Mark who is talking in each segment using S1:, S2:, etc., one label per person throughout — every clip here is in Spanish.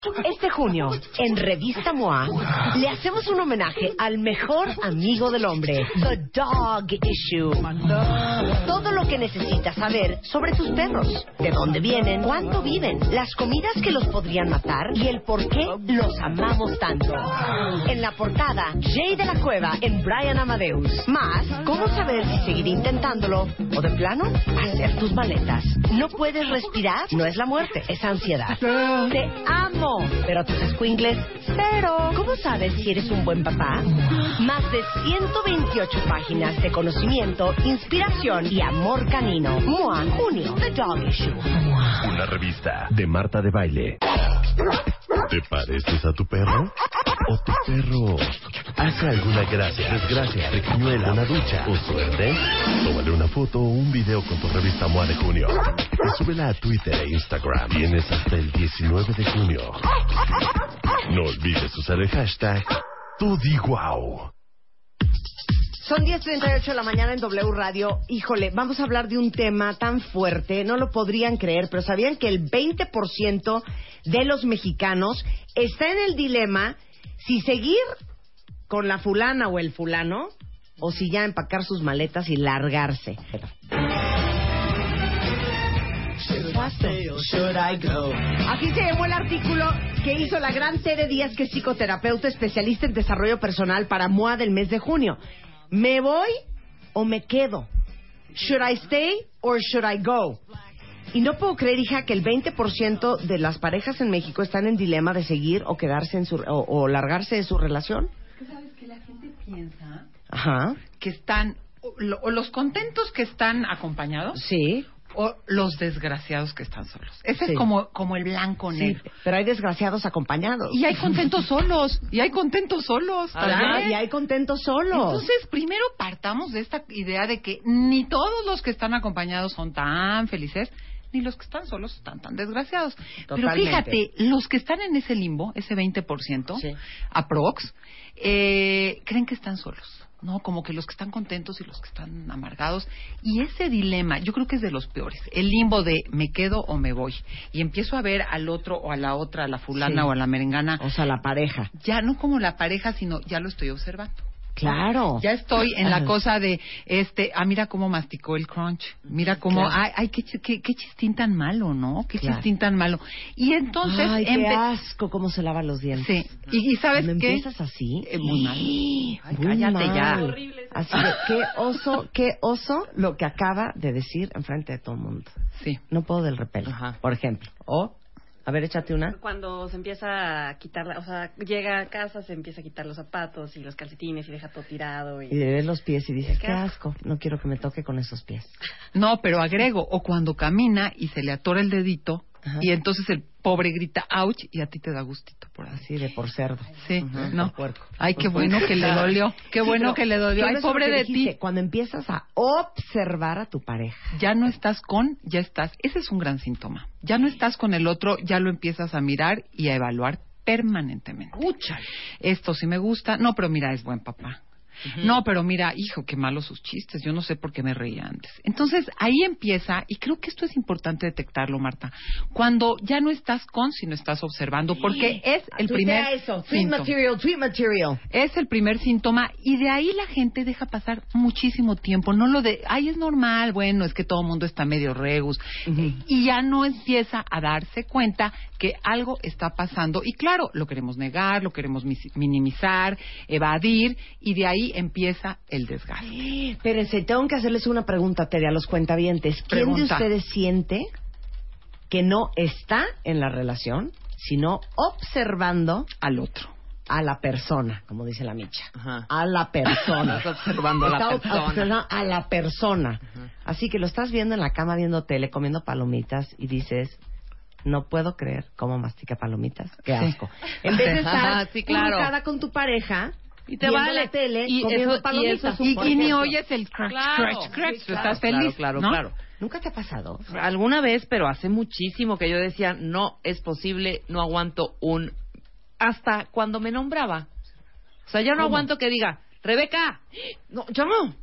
S1: Este junio, en Revista MOA, le hacemos un homenaje al mejor amigo del hombre, The Dog Issue. Todo lo que necesitas saber sobre tus perros, de dónde vienen, cuánto viven, las comidas que los podrían matar y el por qué los amamos tanto. En la portada, Jay de la Cueva en Brian Amadeus. Más, cómo saber si seguir intentándolo o de plano, hacer tus maletas. No puedes respirar, no es la muerte, es ansiedad. Te amo, pero tus squinkles, cero. ¿Cómo sabes si eres un buen papá? Más de 128 páginas de conocimiento, inspiración y amor canino. MOA, junio, The Dog Issue.
S2: Una revista de Marta de Baile. ¿Te pareces a tu perro? ¿O tu perro hace alguna gracia, desgracia, pequeñuela, una ducha o suerte? Tómale una foto o un video con tu revista MOA de junio. Y súbela a Twitter e Instagram. Tienes hasta el 19 de junio. No olvides usar el hashtag TuDiGuau.
S1: Son 10.38 de la mañana en W Radio. Híjole, vamos a hablar de un tema tan fuerte, no lo podrían creer, pero ¿sabían que el 20% de los mexicanos está en el dilema si seguir con la fulana o el fulano o si ya empacar sus maletas y largarse? Así se llamó el artículo que hizo la gran Tere Díaz, que es psicoterapeuta especialista en desarrollo personal para MOA del mes de junio. ¿Me voy o me quedo? Should I stay or should I go? Y no puedo creer, hija, que el 20% de las parejas en México están en dilema de seguir o quedarse en su o, o largarse de su relación.
S3: ¿Sabes que la gente piensa
S1: Ajá.
S3: que están o, lo- o los contentos que están acompañados
S1: Sí.
S3: o los desgraciados que están solos? Ese
S1: Sí.
S3: es como como el blanco
S1: Sí,
S3: negro.
S1: pero hay desgraciados acompados.
S3: Y hay contentos solos, y hay contentos solos.
S1: Y hay contentos solos.
S3: Entonces, primero partamos de esta idea de que ni todos los que están acompañados son tan felices, ni los que están solos están tan desgraciados. Pero fíjate, los que están en ese limbo, ese 20%,
S1: Sí.
S3: aprox, eh, creen que están solos. No, como que los que están contentos y los que están amargados. Y ese dilema, yo creo que es de los peores. El limbo de me quedo o me voy. Y empiezo a ver al otro o a la otra, a la fulana
S1: Sí.
S3: o a la merengana,
S1: O sea, la pareja.
S3: ya no como la pareja, sino ya lo estoy observando.
S1: Claro.
S3: Ya estoy en la
S1: Ajá.
S3: cosa de, este, ah, mira cómo masticó el crunch. Mira cómo,
S1: Claro.
S3: ay, ay qué, qué, qué chistín tan malo, ¿no? Qué
S1: Claro.
S3: chistín tan malo. Y entonces,
S1: Ay, qué
S3: empe-
S1: asco cómo se lava los dientes.
S3: Sí. Y, y ¿sabes
S1: Cuando
S3: qué?
S1: empiezas así,
S3: Eh, muy mal.
S1: Ay,
S3: Ay, cállate ya.
S1: Así de, qué oso, qué oso lo que acaba de decir enfrente de todo el mundo.
S3: Sí.
S1: No puedo del repelo, por ejemplo. O, a ver, échate una.
S4: Cuando se empieza a quitar, la- o sea, llega a casa, se empieza a quitar los zapatos y los calcetines y deja todo tirado.
S1: Y
S4: Y...
S1: le ves los pies y dices,
S4: Qué
S1: qué asco, no quiero que me toque con esos pies.
S3: No, pero agrego, o cuando camina y se le atora el dedito,
S1: Ajá.
S3: y entonces el pobre grita ouch y a ti te da gustito por así.
S1: De por cerdo.
S3: Sí,
S1: Ujú,
S3: ¿no?
S1: por puerco.
S3: Ay, qué bueno que le dolió. Qué
S1: Sí,
S3: bueno que le dolió.
S1: ¿qué
S3: Ay, pobre de ti.
S1: Cuando empiezas a observar a tu pareja.
S3: ya no estás con, ya estás. Ese es un gran síntoma. Ya no estás con el otro, ya lo empiezas a mirar y a evaluar permanentemente. Esto sí me gusta. No, pero mira, es buen papá. No, pero mira, hijo, qué malos sus chistes. Yo no sé por qué me reía antes. Entonces, ahí empieza, y creo que esto es importante detectarlo, Marta, cuando ya no estás con, sino estás observando, porque es el
S1: Tuitea
S3: primer
S1: eso. Tweet
S3: síntoma.
S1: material, tweet material.
S3: Es el primer síntoma y de ahí la gente deja pasar muchísimo tiempo. No lo de, ay, es normal, bueno, es que todo el mundo está medio regus. Y ya no empieza a darse cuenta que algo está pasando. Y claro, lo queremos negar, lo queremos minimizar, evadir, y de ahí empieza el desgaste.
S1: Espérense, tengo que hacerles una pregunta, Tere, a los cuentavientes. ¿Quién de ustedes siente que no está en la relación, sino observando
S3: Al otro.
S1: a la persona, como dice la micha?
S5: Ajá.
S1: A la persona.
S5: Estás observando a la
S1: Está
S5: persona.
S1: observando a la persona. Así que lo estás viendo en la cama viendo tele, comiendo palomitas y dices, no puedo creer cómo mastica palomitas. Qué
S3: Sí.
S1: asco. En vez de estar
S5: sí, claro.
S1: con tu pareja
S5: Y te
S1: viendo
S5: vale.
S1: la tele
S5: Y
S1: comiendo
S5: eso- y eso es un
S3: Y,
S1: por
S3: y ni oyes el crunch,
S5: Claro.
S3: crunch, crunch.
S5: Sí,
S3: Tú
S5: claro,
S3: estás feliz,
S5: Claro,
S3: ¿no?
S5: claro,
S1: ¿Nunca te ha pasado?
S5: Alguna vez, pero hace muchísimo que yo decía, no es posible, no aguanto un... Hasta cuando me nombraba. O sea, ya no aguanto que diga, Rebeca, no, yo no.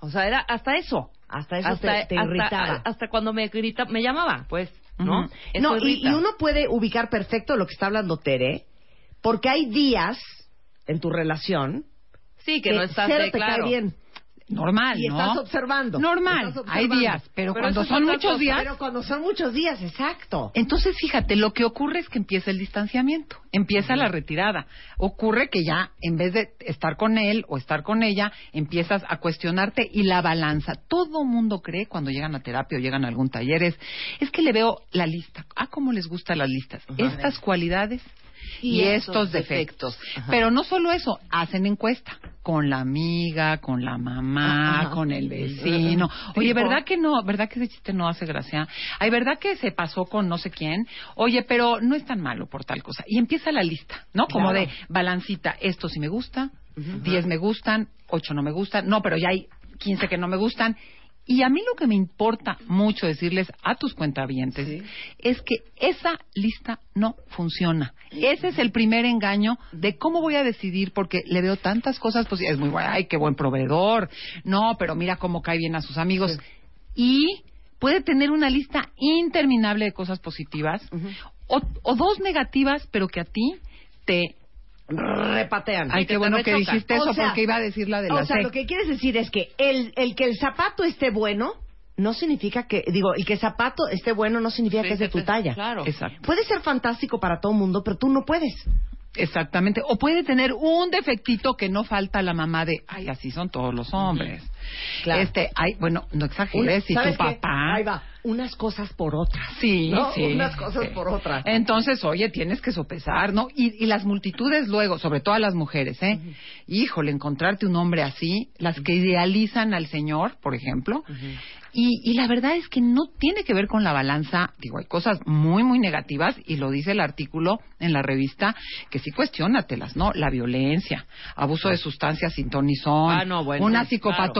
S5: O sea, era hasta eso.
S1: Hasta eso te- te irritaba.
S5: Hasta, cuando me grita, me llamaba, pues, ¿no?
S1: No, y uno puede ubicar perfecto lo que está hablando Tere, porque hay días en tu relación
S5: Sí, que, no estás
S1: cero
S5: de
S1: te
S5: claro.
S1: cae bien.
S3: Normal,
S1: Y
S3: ¿no?
S1: estás observando.
S3: Normal,
S1: Estás
S3: hay días, pero,
S5: Pero
S3: cuando son muchos días...
S1: Pero cuando son muchos días, exacto.
S3: Entonces, fíjate, lo que ocurre es que empieza el distanciamiento, empieza la retirada. Ocurre que ya, en vez de estar con él o estar con ella, empiezas a cuestionarte y la balanza. Todo mundo cree cuando llegan a terapia o llegan a algún taller es, es que le veo la lista. Ah, cómo les gustan las listas. Estas cualidades y,
S5: Y
S3: estos defectos. Pero no solo eso, hacen encuesta con la amiga, con la mamá,
S1: Ajá.
S3: con el vecino. Oye. ¿verdad que no? ¿Verdad que ese chiste no hace gracia? Ay, ¿verdad que se pasó con no sé quién? Oye, pero no es tan malo por tal cosa. Y empieza la lista, ¿no? Como
S1: Claro.
S3: de balancita, esto sí me gusta, 10 me gustan, 8 no me gustan, no, pero ya hay 15 que no me gustan. Y a mí lo que me importa mucho decirles a tus cuentavientes es que esa lista no funciona. Ese es el primer engaño de cómo voy a decidir porque le veo tantas cosas, pues es muy bueno, ay, qué buen proveedor. No, pero mira cómo cae bien a sus amigos. Y puede tener una lista interminable de cosas positivas o, o dos negativas, pero que a ti te...
S1: Repatean.
S3: Ay, qué bueno que dijiste eso
S1: O sea,
S3: porque iba a decir la de la
S1: O sea, lo que quieres decir es que el, el que el zapato esté bueno no significa que, digo, el que el zapato esté bueno no significa
S5: Sí,
S1: que es de tu talla.
S5: Claro.
S3: Exacto.
S1: Puede ser fantástico para todo el mundo, pero tú no puedes.
S3: Exactamente. O puede tener un defectito que no falta a la mamá de, ay, así son todos los hombres.
S1: Claro.
S3: Este, ay, bueno, no exageres, si tu papá.
S1: Ahí va. Unas cosas por otras.
S3: Sí,
S1: ¿no?
S3: sí.
S1: Unas cosas
S3: sí.
S1: por otras.
S3: Entonces, oye, tienes que sopesar, ¿no? Y, y las multitudes luego, sobre todo a las mujeres, ¿eh? Híjole, encontrarte un hombre así, las que idealizan al Señor, por ejemplo. y, y la verdad es que no tiene que ver con la balanza. Digo, hay cosas muy, muy negativas, y lo dice el artículo en la revista, que sí cuestiónatelas, ¿no? La violencia, abuso de sustancias sin ton ni son,
S5: Ah, no, bueno,
S3: una
S5: claro.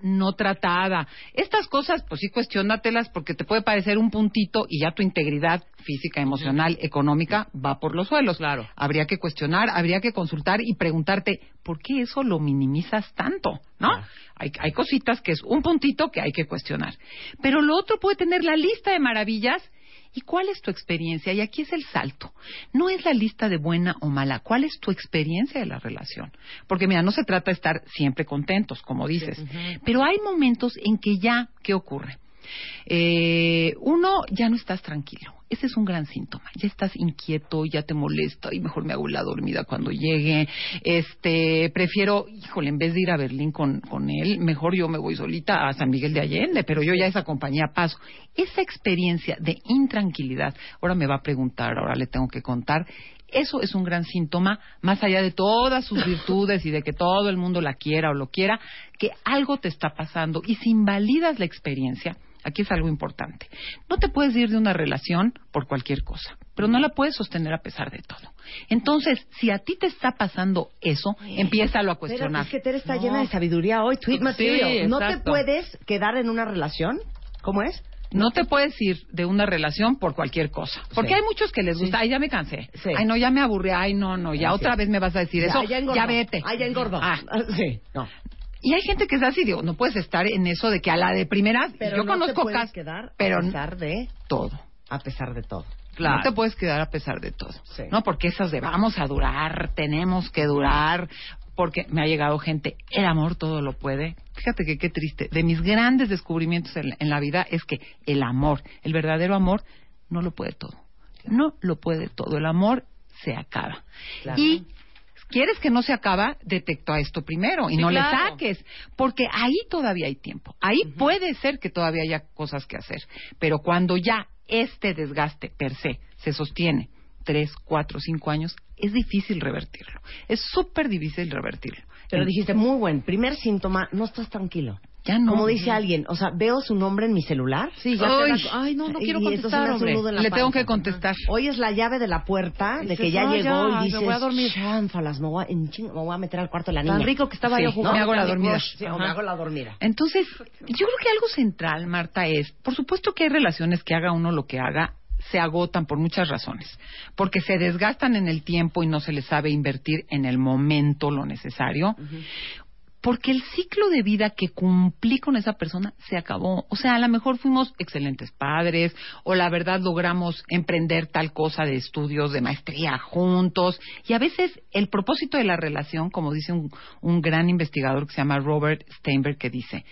S3: No tratada. Estas cosas, pues sí, cuestiónatelas porque te puede parecer un puntito y ya tu integridad física, emocional, económica va por los suelos.
S5: Claro.
S3: Habría que cuestionar, habría que consultar y preguntarte, ¿por qué eso lo minimizas tanto? ¿No? Hay, hay cositas que es un puntito que hay que cuestionar. Pero lo otro puede tener la lista de maravillas ¿Y cuál es tu experiencia? Y aquí es el salto. No es la lista de buena o mala. ¿Cuál es tu experiencia de la relación? Porque mira, no se trata de estar siempre contentos, como dices. Pero hay momentos en que ya, ¿qué ocurre? Eh, uno, ya no estás tranquilo. Ese es un gran síntoma. Ya estás inquieto, ya te molesta y mejor me hago la dormida cuando llegue. Este, prefiero, híjole, en vez de ir a Berlín con, con él, mejor yo me voy solita a San Miguel de Allende, pero yo ya esa compañía paso. Esa experiencia de intranquilidad, ahora me va a preguntar, ahora le tengo que contar, eso es un gran síntoma, más allá de todas sus virtudes y de que todo el mundo la quiera o lo quiera, que algo te está pasando y si invalidas la experiencia, aquí es algo importante. No te puedes ir de una relación por cualquier cosa, pero no la puedes sostener a pesar de todo. Entonces, si a ti te está pasando eso, empiézalo a
S1: Espérate,
S3: cuestionar.
S1: es que Tere está
S5: No.
S1: llena de sabiduría hoy. Tweet
S5: Sí.
S1: ¿No te puedes quedar en una relación? ¿Cómo es?
S3: No te puedes ir de una relación por cualquier cosa. Porque
S1: Sí.
S3: hay muchos que les gusta, ay, ya me cansé.
S1: Sí.
S3: Ay, no, ya me aburrí. Ay, no, no, ya
S1: Ay,
S3: otra vez me vas a decir eso.
S1: Ya,
S3: vete.
S1: Ah, ya engordó.
S3: Ah.
S1: Sí, no.
S3: Y hay gente que es así, digo, no puedes estar en eso de que a la de primeras,
S1: Pero
S3: yo
S1: no
S3: conozco
S1: te puedes quedar
S3: pero
S1: a pesar de...
S3: todo.
S1: A pesar de todo.
S3: No te puedes quedar a pesar de todo.
S1: Sí.
S3: No, porque esas de vamos a durar, tenemos que durar, porque me ha llegado gente, el amor todo lo puede. Fíjate que qué triste. De mis grandes descubrimientos en, la- en la vida es que el amor, el verdadero amor, no lo puede todo. No lo puede todo. El amor se acaba.
S1: Claro.
S3: Y quieres que no se acaba, detecta esto primero y
S5: Sí,
S3: no le saques, porque ahí todavía hay tiempo. Ahí puede ser que todavía haya cosas que hacer, pero cuando ya este desgaste per se se sostiene tres, cuatro, cinco años, es difícil revertirlo. Es súper difícil revertirlo.
S1: Pero dijiste, muy buen. Primer síntoma, no estás tranquilo.
S3: Ya no.
S1: Como dice alguien, o sea, veo su nombre en mi celular.
S5: Sí, ya das- Ay, no, no quiero contestar,
S1: me
S5: hombre.
S3: Le tengo
S1: panza.
S3: que contestar.
S1: Hoy es la llave de la puerta, de que ya
S5: "Ah,
S1: llegó
S5: ya,
S1: y
S5: me
S1: dices,
S5: voy a dormir".
S1: "Chánfalas, me voy, a, en ching- me voy a meter al cuarto de la niña.
S5: Tan rico que estaba
S3: Sí,
S5: yo
S3: ¿no?
S5: jugando.
S3: Me hago la dormida.
S1: Sí, o me hago la dormida.
S3: Entonces, yo creo que algo central, Marta, es, por supuesto que hay relaciones que haga uno lo que haga, se agotan por muchas razones, porque se desgastan en el tiempo y no se les sabe invertir en el momento lo necesario, porque el ciclo de vida que cumplí con esa persona se acabó. O sea, a lo mejor fuimos excelentes padres, o la verdad logramos emprender tal cosa de estudios, de maestría juntos, y a veces el propósito de la relación, como dice un, un gran investigador que se llama Robert Steinberg, que dice,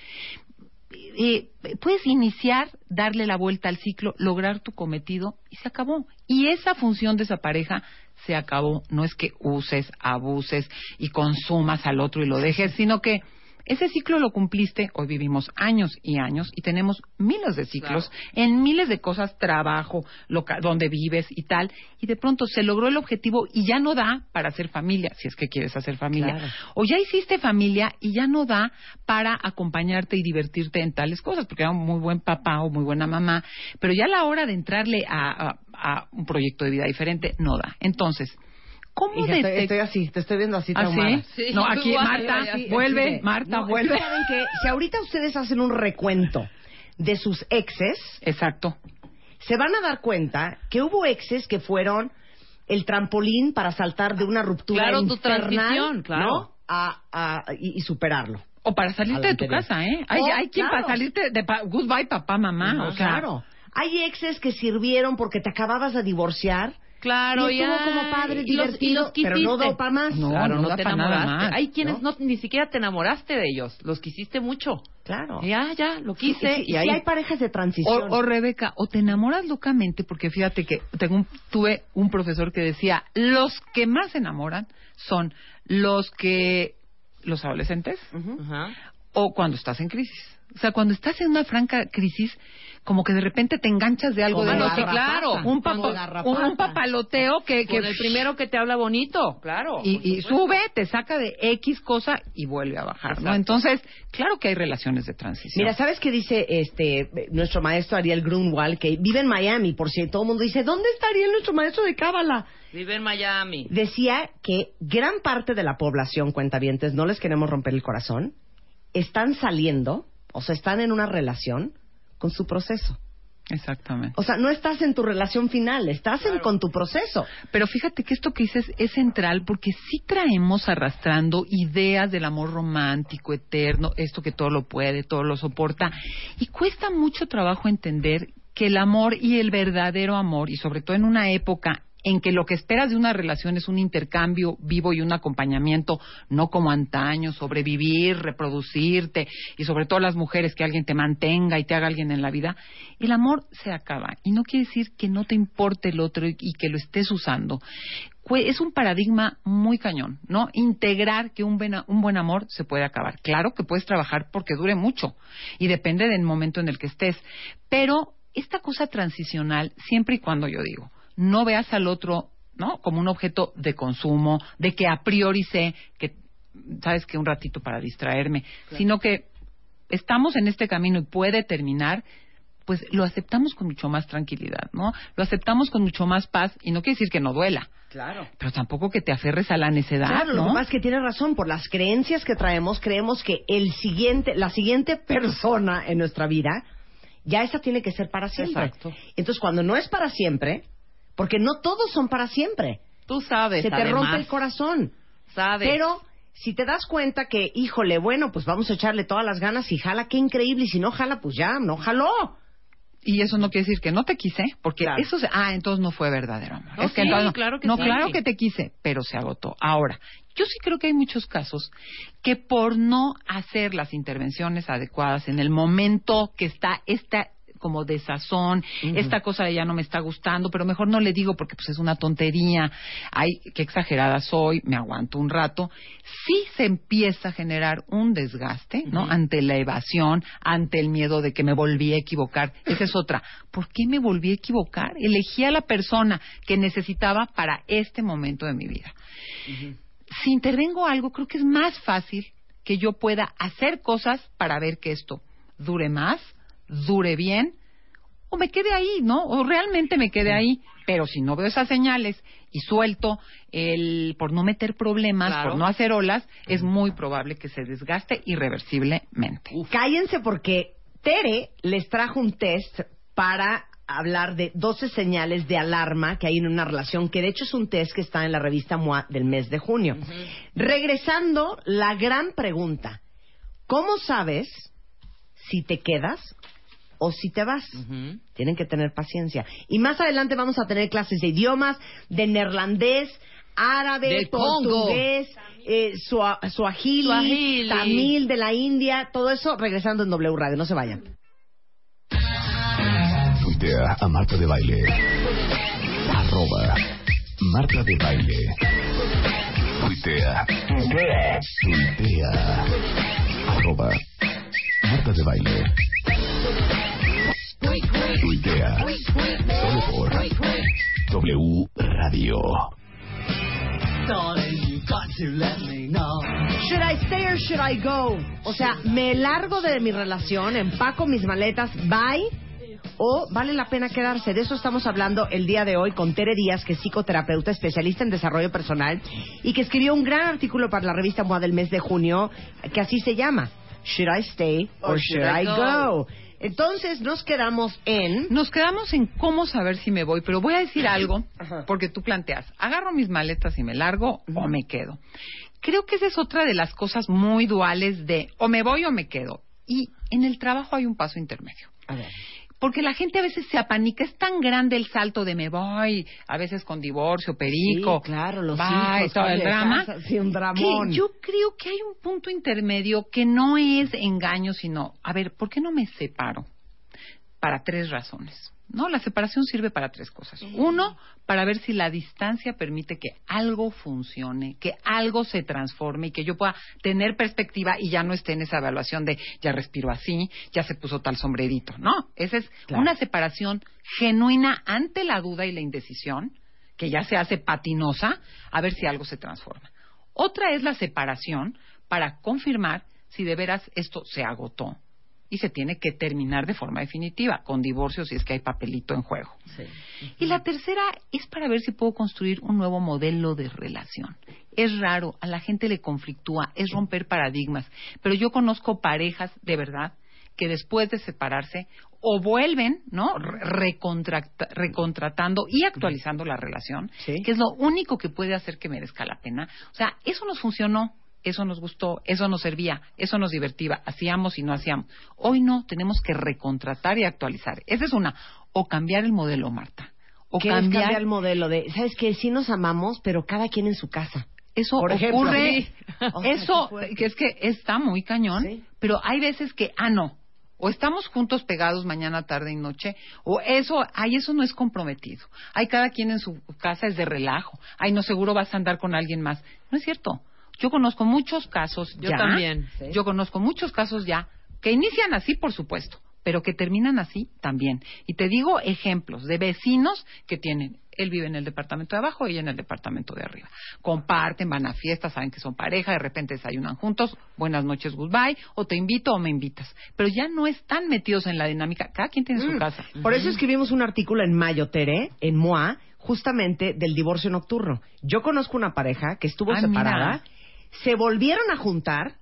S3: eh, puedes iniciar, darle la vuelta al ciclo, lograr tu cometido y se acabó. Y esa función de esa pareja se acabó. No es que uses, abuses y consumas al otro y lo dejes, sino que ese ciclo lo cumpliste, hoy vivimos años y años y tenemos miles de ciclos en miles de cosas, trabajo, loca- donde vives y tal, y de pronto se logró el objetivo y ya no da para hacer familia, si es que quieres hacer familia.
S1: Claro.
S3: O ya hiciste familia y ya no da para acompañarte y divertirte en tales cosas, porque era un muy buen papá o muy buena mamá, pero ya a la hora de entrarle a, a- a un proyecto de vida diferente, no da. Entonces, ¿cómo
S1: Hija, estoy, así, te estoy viendo así
S3: ¿Ah,
S1: traumada.
S3: sí?
S5: Sí,
S3: No, aquí Marta, vuelve,
S1: Así
S3: Marta,
S1: no,
S3: vuelve.
S1: que ¿Saben qué? Si ahorita ustedes hacen un recuento de sus exes,
S3: Exacto.
S1: se van a dar cuenta que hubo exes que fueron el trampolín para saltar de una ruptura
S5: Claro, tu
S1: infernal,
S5: transición, claro.
S1: ¿no? A, a- y, y superarlo.
S3: O para salirte de tu casa, ¿eh? Hay,
S1: Oh,
S3: hay quien
S1: claro.
S3: para salirte de pa- goodbye papá, mamá, o sea,
S1: claro. Hay exes que sirvieron porque te acababas de divorciar.
S5: Claro,
S1: y estuvo
S5: ya.
S1: como padre,
S5: Y los- y los
S1: pero no
S5: quisiste.
S1: dio para más.
S3: No,
S5: claro,
S3: no
S5: no,
S3: da
S5: te
S3: nada
S5: enamoraste.
S3: más,
S5: Hay quienes
S1: ¿no?
S5: no, ni siquiera te enamoraste de ellos, los quisiste mucho.
S1: Claro.
S5: Ya, ya, lo quise
S1: sí,
S5: y ahí.
S1: hay parejas de
S3: O,
S1: transición.
S3: o Rebeca, o te enamoras locamente, porque fíjate que tengo un- tuve un profesor que decía, los que más se enamoran son los que, los adolescentes, o cuando estás en crisis. O sea, cuando estás en una franca crisis, como que de repente te enganchas de algo
S1: Como
S3: de
S5: no, sí, claro.
S3: un,
S1: garrapata.
S3: un, un papaloteo que, que
S5: Con el primero que te habla bonito, claro.
S3: y, sube, te saca de X cosa y vuelve a bajar. Entonces, claro que hay relaciones de transición.
S1: Mira, ¿sabes qué dice este nuestro maestro Ariel Grunwald? Que vive en Miami, por si todo el mundo dice, ¿dónde está Ariel, nuestro maestro de Cábala?
S5: Vive en Miami.
S1: Decía que gran parte de la población, cuentavientes, no les queremos romper el corazón, están saliendo, o sea, están en una relación con su proceso.
S3: Exactamente.
S1: O sea, no estás en tu relación final, estás en, con tu proceso.
S3: Pero fíjate que esto que dices es central porque sí traemos arrastrando ideas del amor romántico, eterno, esto que todo lo puede, todo lo soporta. Y cuesta mucho trabajo entender que el amor y el verdadero amor, y sobre todo en una época en que lo que esperas de una relación es un intercambio vivo y un acompañamiento, no como antaño, sobrevivir, reproducirte, y sobre todo las mujeres, que alguien te mantenga y te haga alguien en la vida, el amor se acaba. Y no quiere decir que no te importe el otro y, que lo estés usando. Es un paradigma muy cañón, ¿no? Integrar que un buen amor se puede acabar. Claro que puedes trabajar porque dure mucho y depende del momento en el que estés, pero esta cosa transicional, siempre y cuando yo digo, no veas al otro, ¿no? Como un objeto de consumo, de que a priori sé que, sabes que un ratito para distraerme, sino que estamos en este camino y puede terminar, pues lo aceptamos con mucho más tranquilidad, ¿no? Lo aceptamos con mucho más paz y no quiere decir que no duela,
S1: Claro.
S3: pero tampoco que te aferres a la necedad,
S1: Claro, lo
S3: ¿no?
S1: que pasa es que tiene razón, por las creencias que traemos, creemos que el siguiente, la siguiente persona en nuestra vida, ya esa tiene que ser para siempre.
S5: Exacto.
S1: Entonces, cuando no es para siempre, porque no todos son para siempre,
S5: Tú sabes,
S1: se te
S5: además.
S1: rompe el corazón.
S5: Sabes.
S1: Pero si te das cuenta que, híjole, bueno, pues vamos a echarle todas las ganas y jala, qué increíble, y si no jala, pues ya, no jaló.
S3: Y eso no quiere decir que no te quise, porque
S1: Claro.
S3: eso se, ah, entonces no fue verdadero amor.
S5: No,
S3: es que
S5: sí,
S3: entonces no,
S5: claro que
S3: no,
S5: sí.
S3: claro que te quise, pero se agotó. Ahora, yo sí creo que hay muchos casos que por no hacer las intervenciones adecuadas en el momento que está esta como desazón, esta cosa de ya no me está gustando, pero mejor no le digo porque pues es una tontería, ay, qué exagerada soy, me aguanto un rato, sí se empieza a generar un desgaste, ¿no? Ante la evasión, ante el miedo de que me volví a equivocar. Esa es otra. ¿Por qué me volví a equivocar? Elegí a la persona que necesitaba para este momento de mi vida. Si intervengo algo, creo que es más fácil que yo pueda hacer cosas para ver que esto dure más, dure bien, o me quede ahí, ¿no? O realmente me quede ahí. Pero si no veo esas señales y suelto el por no meter problemas,
S5: Claro.
S3: por no hacer olas, es muy probable que se desgaste irreversiblemente.
S1: Cállense porque Tere les trajo un test para hablar de 12 señales de alarma que hay en una relación, que de hecho es un test que está en la revista MOA del mes de junio. Regresando, la gran pregunta, ¿cómo sabes si te quedas o si te vas? Tienen que tener paciencia. Y más adelante vamos a tener clases de idiomas, de neerlandés, árabe,
S5: Del
S1: portugués, eh, sua- suajili,
S5: Suajili.
S1: tamil de la India, todo eso regresando en W Radio. No se vayan.
S6: Tuitea a Marta de Baile. Arroba Marta de Baile. Tuitea. Tuitea. Arroba Marta de Baile. Tuitea. Solo por W Radio.
S1: Should I stay or should I go? O sea, ¿me largo de mi relación, empaco mis maletas, bye? ¿O vale la pena quedarse? De eso estamos hablando el día de hoy con Tere Díaz, que es psicoterapeuta, especialista en desarrollo personal y que escribió un gran artículo para la revista MOA del mes de junio, que así se llama. Should I stay or, should, I go? Entonces nos quedamos en...
S3: Nos quedamos en cómo saber si me voy, pero voy a decir algo,
S1: Ajá.
S3: porque tú planteas, agarro mis maletas y me largo o me quedo. Creo que esa es otra de las cosas muy duales de o me voy o me quedo. Y en el trabajo hay un paso intermedio.
S1: A ver.
S3: Porque la gente a veces se apanica, es tan grande el salto de me voy, a veces con divorcio, perico,
S1: Sí, claro, los
S3: bye,
S1: hijos,
S3: todo el drama.
S1: casa, sí, un dramón.
S3: Que yo creo que hay un punto intermedio que no es engaño, sino, a ver, ¿por qué no me separo? Para tres razones. ¿No? La separación sirve para tres cosas. Uno, para ver si la distancia permite que algo funcione, que algo se transforme y que yo pueda tener perspectiva y ya no esté en esa evaluación de ya respiro así, ya se puso tal sombrerito. No, esa es
S1: Claro.
S3: una separación genuina ante la duda y la indecisión, que ya se hace patinosa, a ver si algo se transforma. Otra es la separación para confirmar si de veras esto se agotó y se tiene que terminar de forma definitiva, con divorcio si es que hay papelito en juego. Y la tercera es para ver si puedo construir un nuevo modelo de relación. Es raro, a la gente le conflictúa, es romper paradigmas, pero yo conozco parejas de verdad que después de separarse o vuelven, ¿no? Recontratando y actualizando la relación,
S1: Sí.
S3: que es lo único que puede hacer que merezca la pena. O sea, eso nos funcionó, eso nos gustó, eso nos servía, eso nos divertía, hacíamos y no hacíamos. Hoy no, tenemos que recontratar y actualizar. Esa es una. O cambiar el modelo, Marta. O
S1: ¿Qué es
S3: cambiar,
S1: el modelo de, sabes que sí nos amamos, pero cada quien en su casa?
S3: Eso
S1: Por ejemplo.
S3: ocurre.
S1: Sí.
S3: Eso,
S1: qué
S3: que es que está muy cañón,
S1: Sí.
S3: pero hay veces que, ah, no. O estamos juntos pegados mañana, tarde y noche, o eso, ay, eso no es comprometido. Hay cada quien en su casa es de relajo. Ay, no, seguro vas a andar con alguien más. No es cierto. Yo conozco muchos casos
S5: Yo
S3: ya.
S5: también.
S1: Sí.
S3: Yo conozco muchos casos ya que inician así, por supuesto, pero que terminan así también. Y te digo ejemplos de vecinos que tienen, él vive en el departamento de abajo, ella en el departamento de arriba. Comparten, van a fiestas, saben que son pareja, de repente desayunan juntos, buenas noches, goodbye, o te invito o me invitas. Pero ya no están metidos en la dinámica, cada quien tiene su
S1: Mm.
S3: casa.
S1: Por eso escribimos un artículo en mayo, Tere, en MOA, justamente del divorcio nocturno. Yo conozco una pareja que estuvo
S3: Ah,
S1: separada,
S3: mira.
S1: Se volvieron a juntar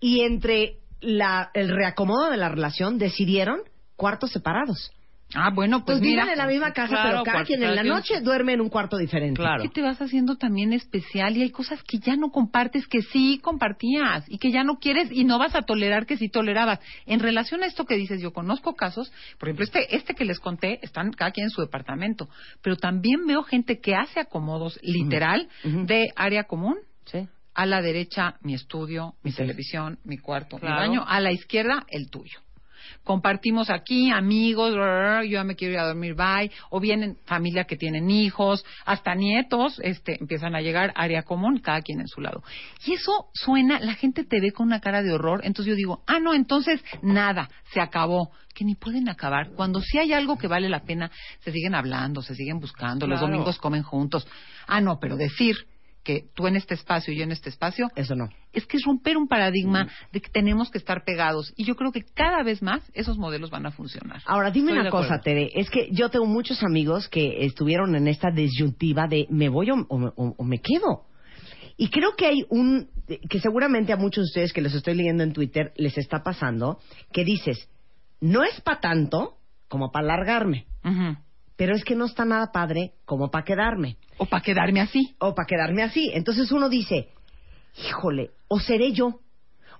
S1: y entre la- el reacomodo de la relación decidieron cuartos separados.
S3: Ah, bueno, pues,
S1: Pues,
S3: mira.
S1: viven en la misma casa,
S5: claro,
S1: pero cada
S5: cuarto,
S1: quien en la
S5: quien-
S1: noche duerme en un cuarto diferente.
S5: Claro.
S3: que te vas haciendo también especial y hay cosas que ya no compartes que sí compartías y que ya no quieres y no vas a tolerar que sí tolerabas. En relación a esto que dices, yo conozco casos, por ejemplo, este, este que les conté, están cada quien en su departamento, pero también veo gente que hace acomodos literal de área común.
S1: Sí.
S3: A la derecha, mi estudio, mi televisión, mi cuarto,
S5: Claro.
S3: mi baño. A la izquierda, el tuyo. Compartimos aquí, amigos, yo ya me quiero ir a dormir, bye. O vienen familia que tienen hijos, hasta nietos, este, empiezan a llegar, área común, cada quien en su lado. Y eso suena, la gente te ve con una cara de horror, entonces yo digo, ah, no, entonces nada, se acabó. Que ni pueden acabar. Cuando sí hay algo que vale la pena, se siguen hablando, se siguen buscando, los domingos comen juntos. Ah, no, pero decir que tú en este espacio y yo en este espacio,
S1: Eso no.
S3: es que es romper un paradigma de que tenemos que estar pegados. Y yo creo que cada vez más esos modelos van a funcionar.
S1: Ahora, dime
S5: Estoy
S1: una cosa. Tere. Es que yo tengo muchos amigos que estuvieron en esta disyuntiva de me voy o, o- o- me quedo. Y creo que hay un, que seguramente a muchos de ustedes que los estoy leyendo en Twitter les está pasando, que dices, no es para tanto como para largarme,
S3: Ujú.
S1: Pero es que no está nada padre como para quedarme.
S3: O para quedarme así.
S1: o para quedarme así. Entonces uno dice, híjole, o seré yo.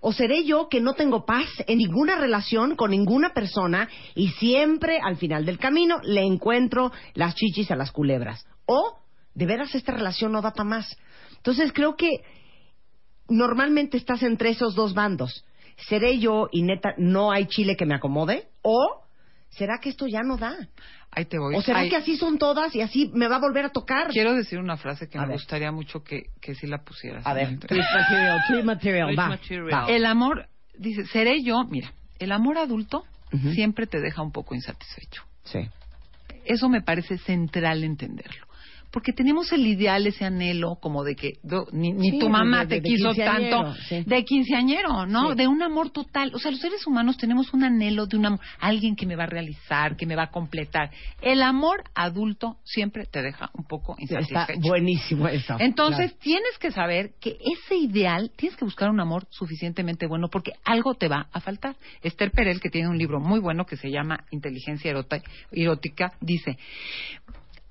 S1: O seré yo que no tengo paz en ninguna relación con ninguna persona y siempre al final del camino le encuentro las chichis a las culebras. O de veras esta relación no da para más. Entonces creo que normalmente estás entre esos dos bandos. ¿Seré yo y neta no hay chile que me acomode? ¿O será que esto ya no da?
S3: Ahí te voy.
S1: ¿O será que así son todas y así me va a volver a tocar?
S3: Quiero decir una frase que
S1: A
S3: me
S1: ver.
S3: gustaría mucho que, que sí la pusieras.
S1: A ver, tweet material, tweet material, va,
S5: material.
S1: va.
S3: El amor, dice, seré yo, mira, el amor adulto siempre te deja un poco insatisfecho.
S1: Sí.
S3: Eso me parece central entenderlo. Porque tenemos el ideal, ese anhelo, como de que do- ni, ni
S1: Sí,
S3: tu mamá
S1: de-
S3: te
S1: de
S3: quiso tanto,
S1: sí.
S3: de quinceañero, ¿no?
S1: Sí.
S3: De un amor total. O sea, los seres humanos tenemos un anhelo de un amor, alguien que me va a realizar, que me va a completar. El amor adulto siempre te deja un poco
S1: Está
S3: insatisfecho.
S1: buenísimo eso.
S3: Entonces tienes que saber que ese ideal, tienes que buscar un amor suficientemente bueno porque algo te va a faltar. Esther Perel, que tiene un libro muy bueno que se llama Inteligencia Erota- Erótica, dice,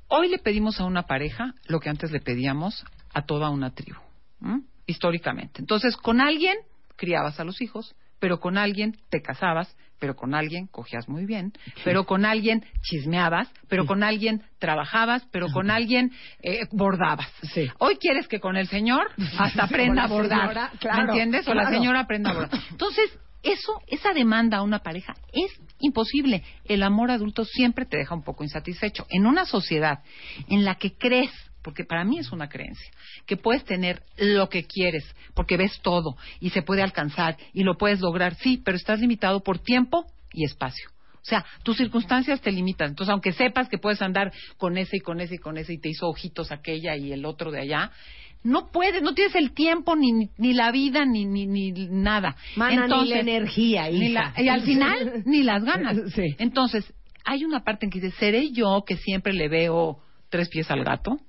S3: hoy le pedimos a una pareja lo que antes le pedíamos a toda una tribu, ¿m? históricamente. Entonces, con alguien criabas a los hijos, pero con alguien te casabas, pero con alguien cogías muy bien, pero con alguien chismeabas, pero con alguien trabajabas, pero con alguien eh, bordabas.
S1: Sí.
S3: Hoy quieres que con el señor hasta aprenda a bordar,
S1: señora, claro,
S3: ¿me entiendes? O la señora aprenda a bordar. Entonces, eso, esa demanda a una pareja es imposible. El amor adulto siempre te deja un poco insatisfecho. En una sociedad en la que crees, porque para mí es una creencia, que puedes tener lo que quieres, porque ves todo y se puede alcanzar y lo puedes lograr, sí, pero estás limitado por tiempo y espacio. O sea, tus circunstancias te limitan. Entonces, aunque sepas que puedes andar con ese y con ese y con ese y te hizo ojitos aquella y el otro de allá, no puedes, no tienes el tiempo ni, ni, ni la vida ni, ni, ni nada.
S1: Mana, ni
S3: Entonces,
S1: la energía,
S3: ni la- y al final, ni las ganas.
S1: Sí.
S3: Entonces, hay una parte en que dice, ¿seré yo que siempre le veo tres pies al gato?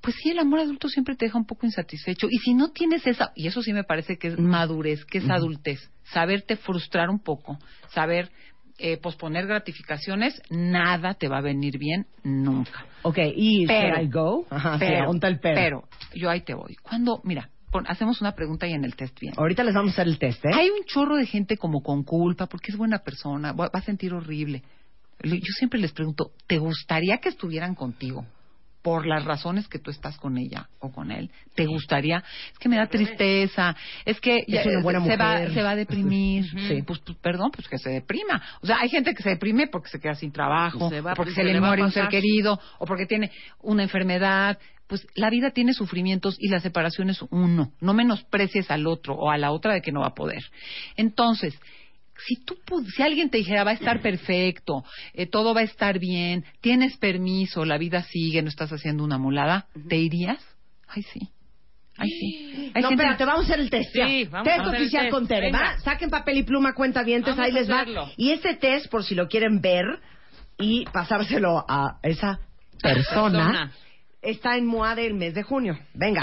S3: Pues sí, el amor adulto siempre te deja un poco insatisfecho. Y si no tienes esa, y eso sí me parece que es madurez, que es adultez, saberte frustrar un poco, saber eh, posponer gratificaciones, nada te va a venir bien nunca.
S1: Ok, y
S3: Pero,
S1: should I go? Ajá,
S3: pero,
S1: el pero.
S3: pero, yo ahí te voy. Cuando, mira, pon- hacemos una pregunta y en el test bien.
S1: Ahorita les vamos a hacer el test, ¿eh?
S3: Hay un chorro de gente como con culpa porque es buena persona, va a sentir horrible. Le- Yo siempre les pregunto, ¿te gustaría que estuvieran contigo? Por las razones que tú estás con ella o con él, ¿te gustaría? Es que me da tristeza, es que ya-
S1: una buena
S3: se, va, se va a deprimir.
S1: Sí.
S3: Pues, pues, perdón, pues que se deprima. O sea, hay gente que se deprime porque se queda sin trabajo,
S5: Se va-
S3: porque
S5: se
S3: se, le,
S5: le
S3: muere un ser querido, o porque tiene una enfermedad. Pues la vida tiene sufrimientos y la separación es uno. No menosprecies al otro o a la otra de que no va a poder. Entonces, si tú pu- si alguien te dijera va a estar perfecto, eh, todo va a estar bien, tienes permiso, la vida sigue, no estás haciendo una mulada, ¿te irías? Ay sí. Ay sí. Hay
S1: no,
S3: gente-
S1: espérate, vamos a hacer el test.
S5: Sí, vamos
S1: test
S5: a hacer el
S1: oficial
S5: test.
S1: con Tere. Saquen papel y pluma, cuenta dientes, ahí les va. Y este test, por si lo quieren ver y pasárselo a esa persona,
S5: Persona.
S1: está en MOA del mes de junio. Venga.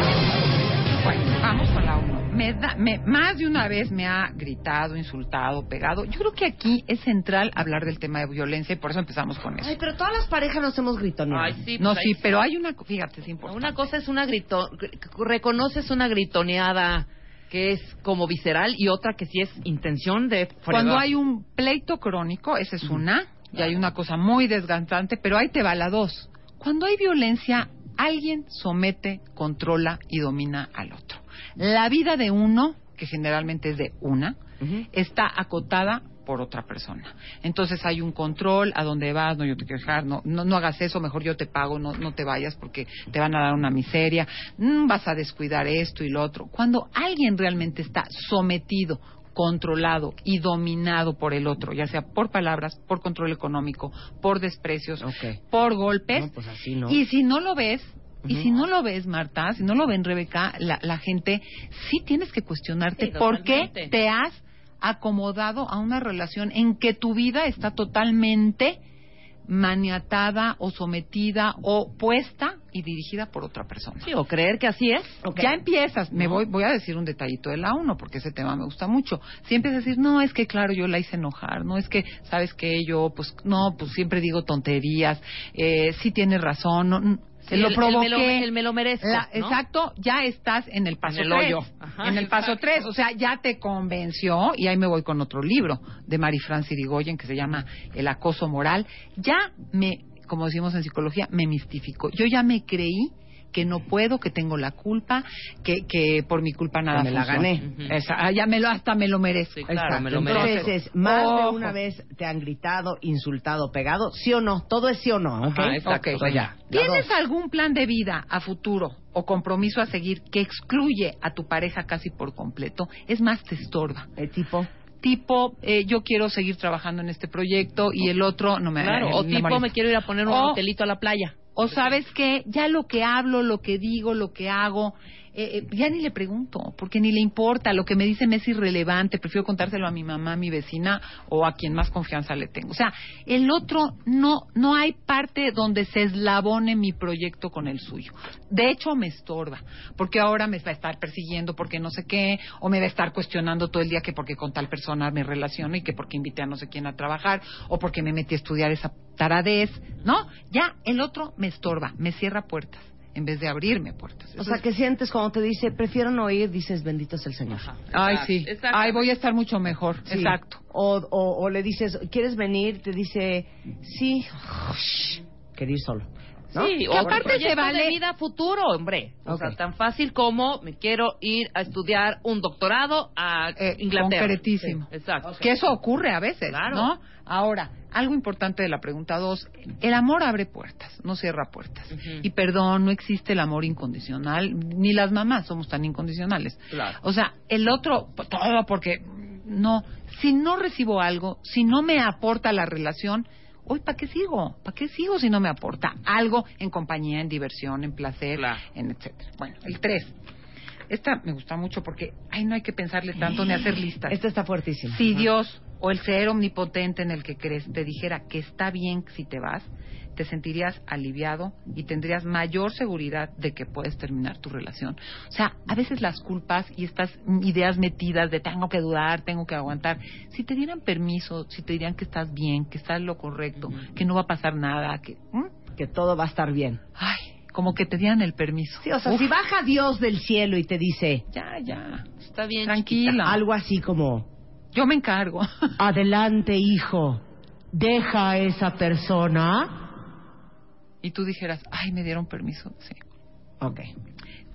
S3: Me da- me- más de una vez me ha gritado, insultado, pegado. Yo creo que aquí es central hablar del tema de violencia y por eso empezamos con eso.
S1: Ay, pero todas las parejas nos hemos.
S5: Ay, sí,
S3: no,
S5: pues
S3: sí, pero hay una, fíjate, es importante.
S5: Una cosa es una grito, gr- reconoces una gritoneada que es como visceral y otra que sí es intención de fregar.
S3: Cuando hay un pleito crónico, esa es una, y hay una cosa muy desgastante, pero ahí te va la dos. Cuando hay violencia, alguien somete, controla y domina al otro. La vida de uno, que generalmente es de una, está acotada por otra persona. Entonces hay un control, a dónde vas, no yo te quiero dejar, no, no, no hagas eso, mejor yo te pago, no, no te vayas porque te van a dar una miseria, mm, vas a descuidar esto y lo otro. Cuando alguien realmente está sometido, controlado y dominado por el otro, ya sea por palabras, por control económico, por desprecios, por golpes,
S1: No, pues así no.
S3: y si no lo ves, Y si no lo ves, Marta, si no lo ven, Rebeca, la, la gente, sí tienes que cuestionarte
S5: Sí,
S3: por qué te has acomodado a una relación en que tu vida está totalmente maniatada o sometida o puesta y dirigida por otra persona.
S5: Sí, o creer que así es.
S3: Ya empiezas, me voy, voy a decir un detallito de la uno, porque ese tema me gusta mucho. Si empiezas a decir, no, es que claro, yo la hice enojar, no es que, sabes que yo, pues, no, pues siempre digo tonterías, eh, sí tienes razón, no,
S5: Sí,
S3: lo
S5: el- el
S3: provoqué.
S5: me lo- el me lo merezco,
S3: La-
S5: ¿no?
S3: Exacto, ya estás en el paso
S5: En el
S3: tres,
S5: hoyo. Ajá,
S3: en el paso
S5: exacto.
S3: tres, o sea, ya te convenció, y ahí me voy con otro libro de Mary Francis Irigoyen que se llama El acoso moral, ya me, como decimos en psicología, me mistificó. Yo ya me creí que no puedo, que tengo la culpa, que, que por mi culpa nada
S7: me la gané.
S3: Esa- ah, ya me lo, hasta me lo merezco.
S5: Sí, claro,
S7: Exacto.
S5: me lo merezco.
S7: más de una vez te han gritado, insultado, pegado, sí o no, todo es sí o no, ¿ok?
S5: Ajá, exacto.
S3: Ok.
S7: O sea, ya.
S3: ¿Tienes algún plan de vida a futuro o compromiso a seguir que excluye a tu pareja casi por completo? Es más, te estorba.
S7: ¿El tipo?
S3: Tipo, eh, yo quiero seguir trabajando en este proyecto y el otro no me
S5: Claro,
S3: eh,
S5: o tipo me quiero ir a poner un
S3: O-
S5: hotelito a la playa.
S3: O sabes que ya lo que hablo, lo que digo, lo que hago, eh, eh, ya ni le pregunto, porque ni le importa, lo que me dice me es irrelevante, prefiero contárselo a mi mamá, a mi vecina o a quien más confianza le tengo. O sea, el otro no no hay parte donde se eslabone mi proyecto con el suyo. De hecho, me estorba, porque ahora me va a estar persiguiendo porque no sé qué, o me va a estar cuestionando todo el día que porque con tal persona me relaciono y que porque invité a no sé quién a trabajar, o porque me metí a estudiar esa taradez, ¿no? Ya el otro me estorba, me cierra puertas en vez de abrirme puertas.
S7: O sea,
S3: es-
S7: que sientes cuando te dice, prefiero no ir, dices, bendito es el Señor.
S3: Ay, sí. Ay, voy a estar mucho mejor.
S7: Sí.
S3: Exacto.
S7: O, o, o le dices, ¿quieres venir? Te dice, sí, quería ir solo. ¿no?
S5: Sí, o
S3: aparte
S5: aparte
S3: se vale-
S5: de vida futuro, hombre. O sea, tan fácil como me quiero ir a estudiar un doctorado a
S3: Eh,
S5: Inglaterra.
S3: concretísimo.
S5: Sí, exacto.
S3: Que eso ocurre a veces,
S5: Claro.
S3: ¿no? Ahora, algo importante de la pregunta dos, el amor abre puertas, no cierra puertas. Y perdón, no existe el amor incondicional, ni las mamás somos tan incondicionales.
S5: Claro.
S3: O sea, el otro, todo porque no, si no recibo algo, si no me aporta la relación, hoy ¿para qué sigo? ¿Para qué sigo si no me aporta algo en compañía, en diversión, en placer,
S5: Claro.
S3: en etcétera? Bueno, el tres. Esta me gusta mucho porque ay no hay que pensarle tanto ni hacer listas.
S7: Esta está fuertísima.
S3: Si
S7: Ajá.
S3: Dios o el ser omnipotente en el que crees te dijera que está bien si te vas, te sentirías aliviado y tendrías mayor seguridad de que puedes terminar tu relación. O sea, a veces las culpas y estas ideas metidas de tengo que dudar, tengo que aguantar, si te dieran permiso, si te dirían que estás bien, que estás lo correcto, que no va a pasar nada, que...
S7: Que todo va a estar bien.
S3: Ay, como que te dieran el permiso.
S7: Sí, o sea,
S3: Uf,
S7: si baja Dios del cielo y te dice
S3: Ya, ya.
S5: Está bien.
S3: Tranquila.
S7: algo así como,
S3: Yo me encargo.
S7: adelante hijo, deja a esa persona.
S3: y tú dijeras, ay, me dieron permiso. Sí.
S7: Ok.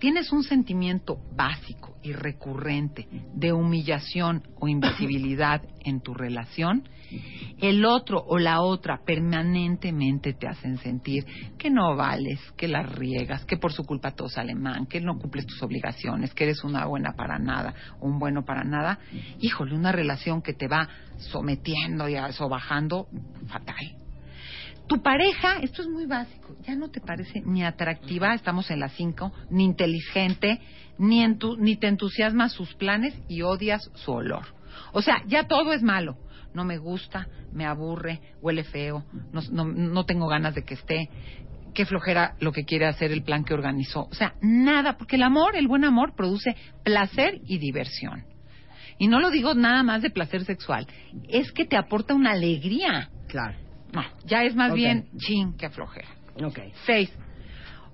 S3: Tienes un sentimiento básico y recurrente de humillación o invisibilidad en tu relación, el otro o la otra permanentemente te hacen sentir que no vales, que la riegas, que por su culpa todo sale mal, que no cumples tus obligaciones, que eres una buena para nada o un bueno para nada. Híjole, una relación que te va sometiendo y sobajando, fatal. Tu pareja, esto es muy básico, ya no te parece ni atractiva, estamos en las cinco, ni inteligente, ni, en tu- ni te entusiasma sus planes y odias su olor. O sea, ya todo es malo. No me gusta, me aburre, huele feo, no, no- no tengo ganas de que esté, qué flojera lo que quiere hacer, el plan que organizó. O sea, nada, porque el amor, el buen amor, produce placer y diversión. Y no lo digo nada más de placer sexual, es que te aporta una alegría.
S7: Claro.
S3: No, ya es más bien chin que flojera.
S7: Ok.
S3: Seis.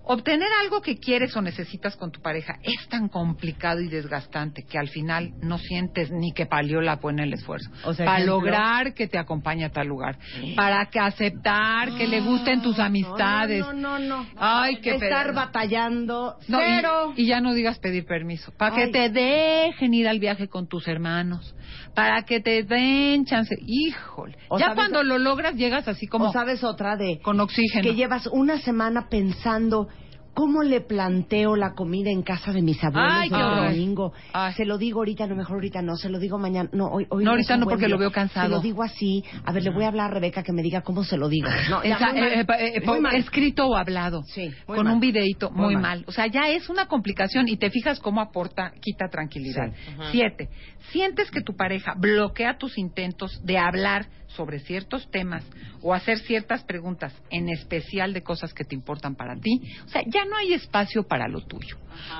S3: Obtener algo que quieres o necesitas con tu pareja es tan complicado y desgastante que al final no sientes ni que valió la pena el esfuerzo.
S7: O sea,
S3: para lograr que te acompañe a tal lugar. Para que aceptar que le gusten tus amistades.
S7: No, no, no. no.
S3: Ay, qué
S7: Estar
S3: pedo.
S7: batallando.
S3: No, y-
S7: cero.
S3: Y, ya no digas pedir permiso. Para que te dejen ir al viaje con tus hermanos. Para que te den chance. Híjole.
S7: O
S3: ya cuando lo logras llegas así como
S7: o sabes otra de
S3: con oxígeno.
S7: que llevas una semana pensando ¿Cómo le planteo la comida en casa de mis abuelos
S5: Ay,
S7: el
S5: horror.
S7: domingo?
S3: Ay.
S7: Se lo digo ahorita, no mejor ahorita no, se lo digo mañana. No, hoy, hoy
S3: No, ahorita no, porque
S7: día.
S3: lo veo cansado.
S7: Se lo digo así. A ver, le voy a hablar a Rebeca que me diga cómo se lo digo. No,
S3: Esa-
S7: muy mal.
S3: eh, eh, eh, escrito o hablado.
S7: Sí,
S3: con
S7: mal.
S3: un videíto,
S7: Muy
S3: muy,
S7: mal.
S3: mal. O sea, ya es una complicación y te fijas cómo aporta, quita tranquilidad. Siete, sientes que tu pareja bloquea tus intentos de hablar sobre ciertos temas o hacer ciertas preguntas, en especial de cosas que te importan para ti. O sea, ya no hay espacio para lo tuyo.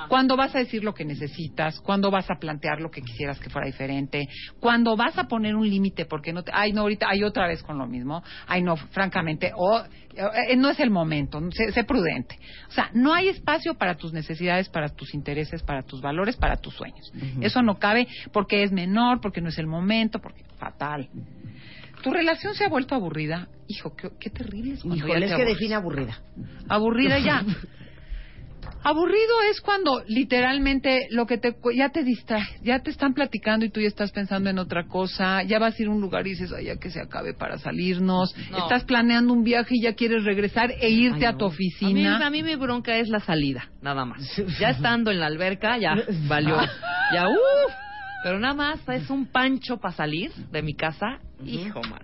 S3: Cuando vas a decir lo que necesitas, cuando vas a plantear lo que quisieras que fuera diferente, cuando vas a poner un límite porque no te, ay no ahorita hay otra vez con lo mismo, ay no francamente o eh, no es el momento, sé, sé prudente. O sea, no hay espacio para tus necesidades, para tus intereses, para tus valores, para tus sueños. Eso no cabe porque es menor, porque no es el momento, porque fatal. Tu relación se ha vuelto aburrida. Hijo, qué, qué terrible es cuando ya
S7: Híjole,
S3: te
S7: es que
S3: aburres.
S7: define aburrida.
S3: Aburrida ya. Aburrido es cuando literalmente lo que te cu- ya te distrae, ya te están platicando y tú ya estás pensando en otra cosa, ya vas a ir a un lugar y dices, ay, ya que se acabe para salirnos,
S5: No.
S3: estás planeando un viaje y ya quieres regresar e irte
S7: Ay,
S3: a tu.
S5: A mí,
S3: oficina.
S5: a mí mi bronca es la salida, nada más. Ya estando en la alberca, ya valió. Ya, uff. Pero nada más es un pancho para salir de mi casa. Hijo, man.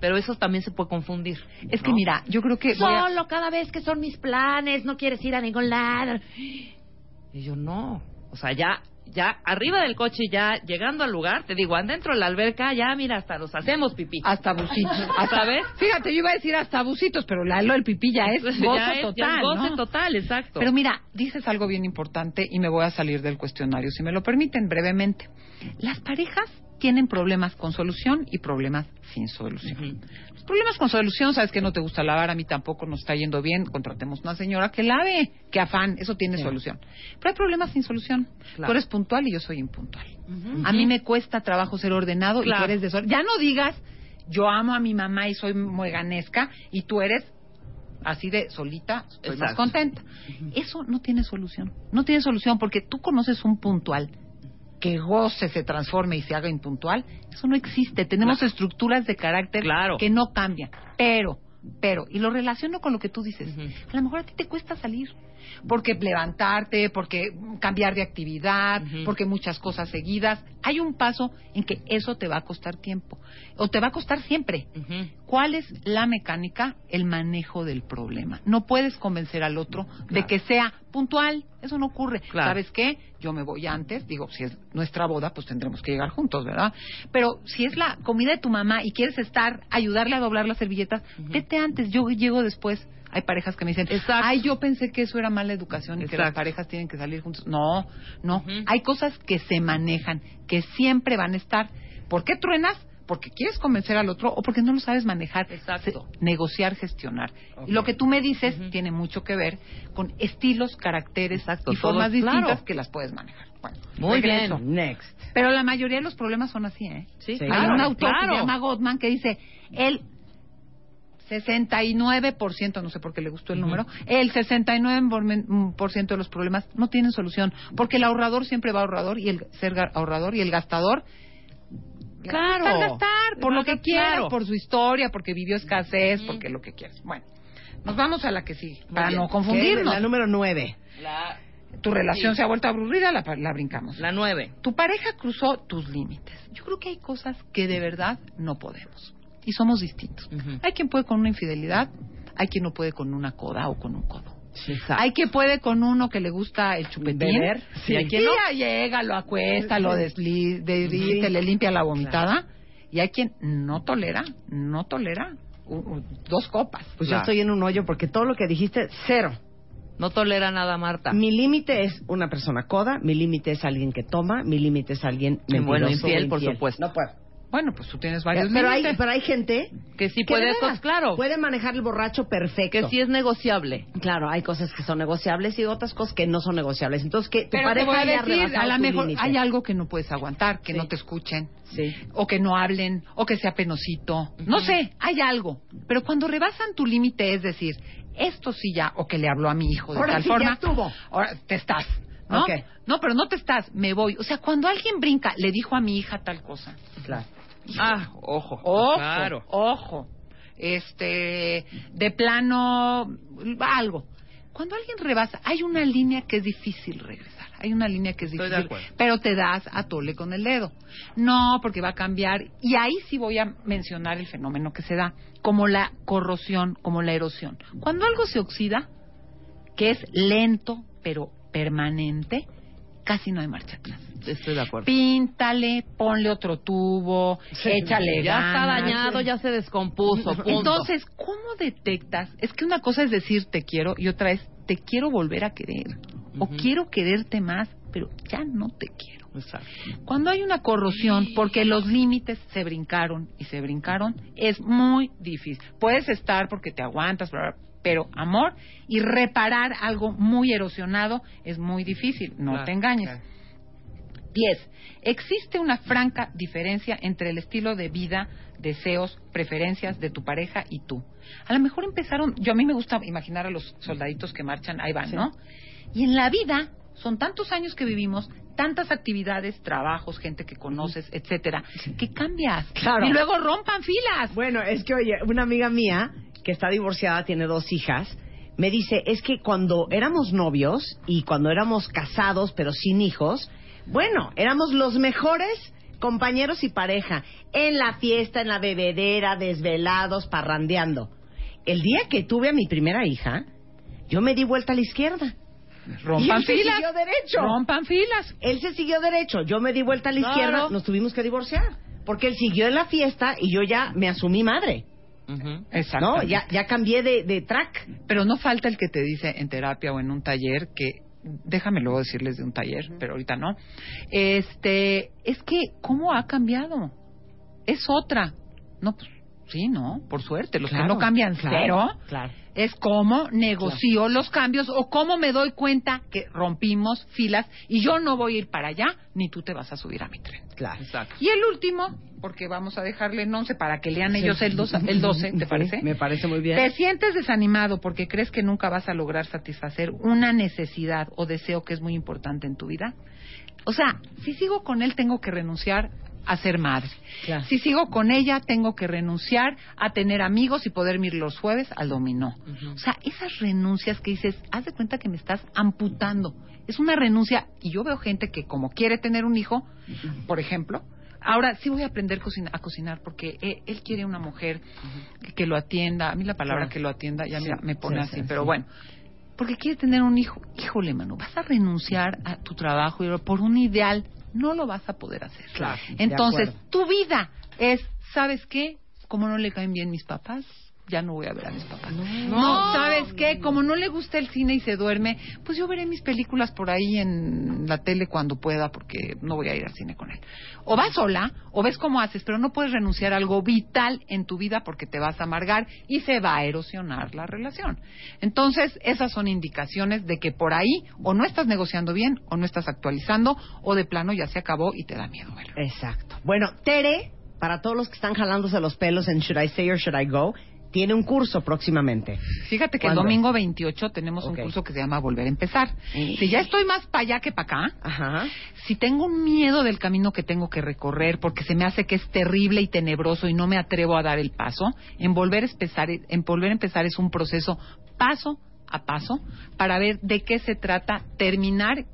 S5: Pero eso también se puede confundir.
S3: Es que
S5: ¿no?
S3: mira, yo creo que voy a-
S5: Solo cada vez que son mis planes, no quieres ir a ningún lado. Y yo no. O sea, ya, ya arriba del coche, ya llegando al lugar, te digo, adentro de la alberca, ya mira, hasta nos hacemos pipí.
S3: hasta busitos.
S5: ¿Sabes?
S3: Fíjate, yo iba a decir hasta busitos, pero la, lo del pipí ya es
S5: ya ya es
S3: total,
S5: goce
S3: ¿no?
S5: total, exacto.
S3: Pero mira, dices algo bien importante y me voy a salir del cuestionario, si me lo permiten brevemente. Las parejas tienen problemas con solución y problemas sin solución. Los problemas con solución, sabes que no te gusta lavar, a mí tampoco nos está yendo bien, contratemos una señora que lave, que afán, eso tiene solución. Pero hay problemas sin solución.
S5: Claro.
S3: Tú eres puntual y yo soy impuntual. A mí me cuesta trabajo ser ordenado y tú eres desorden. Ya no digas, yo amo a mi mamá y soy mueganesca y tú eres así de solita, estoy más
S5: Exacto.
S3: contenta. Eso no tiene solución. No tiene solución porque tú conoces un puntual que goce, se transforme y se haga impuntual. Eso no existe. Tenemos estructuras de carácter
S5: Claro.
S3: que no cambian. Pero, pero, y lo relaciono con lo que tú dices. A lo mejor a ti te cuesta salir. Porque levantarte, porque cambiar de actividad, porque muchas cosas seguidas. Hay un paso en que eso te va a costar tiempo. O te va a costar siempre. ¿Cuál es la mecánica? El manejo del problema. No puedes convencer al otro de que sea puntual. Eso no ocurre.
S5: Claro.
S3: ¿Sabes qué? Yo me voy antes. Digo, si es nuestra boda, pues tendremos que llegar juntos, ¿verdad? Pero si es la comida de tu mamá y quieres estar, ayudarle a doblar las servilletas, vete antes. Yo llego después. Hay parejas que me dicen,
S5: Exacto.
S3: ay, yo pensé que eso era mala educación y que las parejas tienen que salir juntos. No, no. Hay cosas que se manejan, que siempre van a estar. ¿Por qué truenas? Porque quieres convencer al otro o porque no lo sabes manejar.
S5: Exacto.
S3: Se- negociar, gestionar. Y lo que tú me dices tiene mucho que ver con estilos, caracteres
S5: Exacto,
S3: y formas distintas
S5: claro.
S3: que las puedes manejar. Bueno,
S5: Muy
S3: regreso.
S5: bien.
S7: Next.
S3: Pero la mayoría de los problemas son así, ¿eh?
S5: Sí,
S7: Sí.
S3: Hay
S5: claro,
S3: un autor que se llama Gottman que dice, el 69%, no sé por qué le gustó el número, el 69% de los problemas no tienen solución, porque el ahorrador siempre va ahorrador y el ser ahorrador y el gastador
S5: Claro.
S3: va a gastar por lo que
S5: Claro.
S3: quiera, por su historia, porque vivió escasez, porque lo que quieras. Bueno, nos vamos a la que sigue, para no
S7: ¿Qué?
S3: confundirnos.
S7: La número nueve.
S5: La,
S3: Tu relación
S5: Sí.
S3: se ha vuelto aburrida, la, la brincamos.
S5: la nueve.
S3: Tu pareja cruzó tus límites. Yo creo que hay cosas que de verdad no podemos. Y somos distintos. Hay quien puede con una infidelidad, hay quien no puede con una coda o con un codo.
S5: Exacto.
S3: Hay quien puede con uno que le gusta el chupetín.
S7: Beber,
S3: Sí. Y quien ya llega, lo acuesta, lo desli- desliza,
S7: Sí.
S3: le limpia la vomitada. Y hay quien no tolera, no tolera u- u- dos copas.
S7: Pues
S5: Claro.
S7: yo estoy en un hoyo porque todo lo que dijiste, cero.
S5: No tolera nada, Marta.
S7: Mi límite es una persona coda, mi límite es alguien que toma, mi límite es alguien mentiroso
S5: bueno,
S7: o
S5: infiel, por supuesto.
S7: No puedo.
S3: Bueno, pues tú tienes varios
S7: Pero hay, pero hay gente
S5: Que sí
S7: que
S5: puede,
S7: veras
S5: cos- claro.
S7: puede manejar el borracho perfecto.
S5: Que sí es negociable.
S7: Claro, hay cosas que son negociables y otras cosas que no son negociables. Entonces, que tu
S3: Pero te
S7: pareja
S3: voy a decir, a lo mejor
S7: límite.
S3: hay algo que no puedes aguantar, que
S7: Sí.
S3: no te escuchen,
S7: Sí.
S3: o que no hablen, o que sea penosito. No sé, hay algo. Pero cuando rebasan tu límite, es decir, esto sí ya, o que le habló a mi hijo de
S7: Ahora
S3: tal
S7: sí, ya
S3: forma.
S7: estuvo.
S3: Ahora te estás. ¿no? No, pero no te estás, me voy. O sea, cuando alguien brinca, le dijo a mi hija tal cosa.
S7: Claro.
S5: Ah, ojo.
S3: Ojo,
S5: Claro.
S3: ojo. Este, de plano, algo. Cuando alguien rebasa, hay una línea que es difícil regresar. Hay una línea que es
S5: Estoy de
S3: difícil,
S5: acuerdo.
S3: pero te das a tole con el dedo. No, porque va a cambiar. Y ahí sí voy a mencionar el fenómeno que se da, como la corrosión, como la erosión. Cuando algo se oxida, que es lento, pero permanente, casi no hay marcha atrás.
S5: Estoy de acuerdo.
S3: Píntale, ponle otro tubo, échale
S5: Ya está dañado, ya se descompuso. punto.
S3: Entonces, ¿cómo detectas? Es que una cosa es decir te quiero y otra es te quiero volver a querer. O quiero quererte más, pero ya no te quiero.
S5: Exacto.
S3: Cuando hay una corrosión, porque los límites se brincaron y se brincaron, es muy difícil. Puedes estar porque te aguantas, bla, bla, pero amor y reparar algo muy erosionado es muy difícil. No
S5: Claro,
S3: te engañes.
S5: claro.
S3: 10. Existe una franca diferencia entre el estilo de vida, deseos, preferencias de tu pareja y tú. A lo mejor empezaron, yo a mí me gusta imaginar a los soldaditos que marchan, ahí van, ¿no? Y en la vida son tantos años que vivimos, tantas actividades, trabajos, gente que conoces, etcétera, que cambias.
S1: Claro.
S3: Y luego rompan filas.
S1: Bueno, es que, oye, una amiga mía que está divorciada, tiene dos hijas, me dice, es que cuando éramos novios y cuando éramos casados, pero sin hijos, bueno, éramos los mejores compañeros y pareja, en la fiesta, en la bebedera, desvelados, parrandeando. El día que tuve a mi primera hija, yo me di vuelta a la izquierda. y
S3: Rompan
S1: él se
S3: filas.
S1: siguió derecho.
S3: Rompan filas.
S1: Él se siguió derecho, yo me di vuelta a la izquierda, nos tuvimos que divorciar. Porque él siguió en la fiesta y yo ya me asumí madre.
S3: Exacto.
S1: No, ya, ya cambié de, de track.
S3: Pero no falta el que te dice en terapia o en un taller que déjame luego decirles de un taller, pero ahorita no. Este, es que cómo ha cambiado. Es otra. No, pues sí, no, por suerte, los que no cambian cero.
S1: Claro.
S3: Es cómo negocio los cambios o cómo me doy cuenta que rompimos filas y yo no voy a ir para allá ni tú te vas a subir a mi tren.
S1: Claro.
S5: Exacto.
S3: Y el último, porque vamos a dejarle en 11 para que lean ellos el 12, el 12 ¿te
S1: Sí,
S3: parece?
S1: Me parece muy bien.
S3: ¿Te sientes desanimado porque crees que nunca vas a lograr satisfacer una necesidad o deseo que es muy importante en tu vida? O sea, si sigo con él tengo que renunciar a ser madre.
S1: Claro.
S3: Si sigo con ella tengo que renunciar a tener amigos y poder ir los jueves al dominó. O sea, esas renuncias que dices, haz de cuenta que me estás amputando. Es una renuncia y yo veo gente que como quiere tener un hijo, por ejemplo, Ahora sí voy a aprender cocina- a cocinar porque eh, él quiere una mujer que, que lo atienda. A mí la palabra
S1: Claro.
S3: que lo atienda ya mira,
S1: Sí,
S3: me pone
S1: sí,
S3: así,
S1: sí,
S3: pero bueno. Porque quiere tener un hijo. Híjole, mano, vas a renunciar a tu trabajo por un ideal no lo vas a poder hacer.
S1: Claro,
S3: Entonces, tu vida es, ¿sabes qué? Como no le caen bien mis papás, ya no voy a ver a mis papás. No, ¿sabes qué? Como no le gusta el cine y se duerme, pues yo veré mis películas por ahí en la tele cuando pueda porque no voy a ir al cine con él. O vas sola, o ves cómo haces, pero no puedes renunciar a algo vital en tu vida porque te vas a amargar y se va a erosionar la relación. Entonces, esas son indicaciones de que por ahí o no estás negociando bien, o no estás actualizando, o de plano ya se acabó y te da miedo verlo.
S1: Exacto. Bueno, Tere, para todos los que están jalándose los pelos en Should I Stay or Should I Go, tiene un curso próximamente.
S3: Fíjate que
S1: ¿Cuándo?
S3: el domingo 28 tenemos un curso que se llama Volver a Empezar. Si ya estoy más para allá que para acá,
S1: Ajá.
S3: si tengo un miedo del camino que tengo que recorrer porque se me hace que es terrible y tenebroso y no me atrevo a dar el paso, en volver a empezar, en volver a empezar es un proceso paso a paso para ver de qué se trata terminar